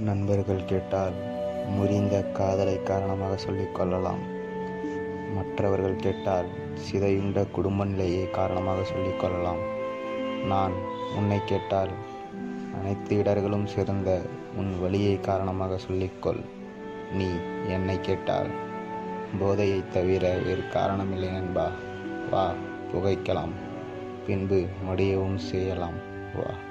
நண்பர்கள் கேட்டால் முறிந்த காதலை காரணமாக சொல்லிக் கொள்ளலாம். மற்றவர்கள் கேட்டால் சிதையுண்ட குடும்ப நிலையை காரணமாக சொல்லிக் கொள்ளலாம். நான் உன்னை கேட்டால் அனைத்து இடர்களும் சிறந்த உன் வழியை காரணமாக சொல்லிக்கொள் நீ என்னை கேட்டால் போதையை தவிர வேறு காரணமில்லை நண்பா. வா புகைக்கலாம். பின்பு மடியவும் செய்யலாம். வா.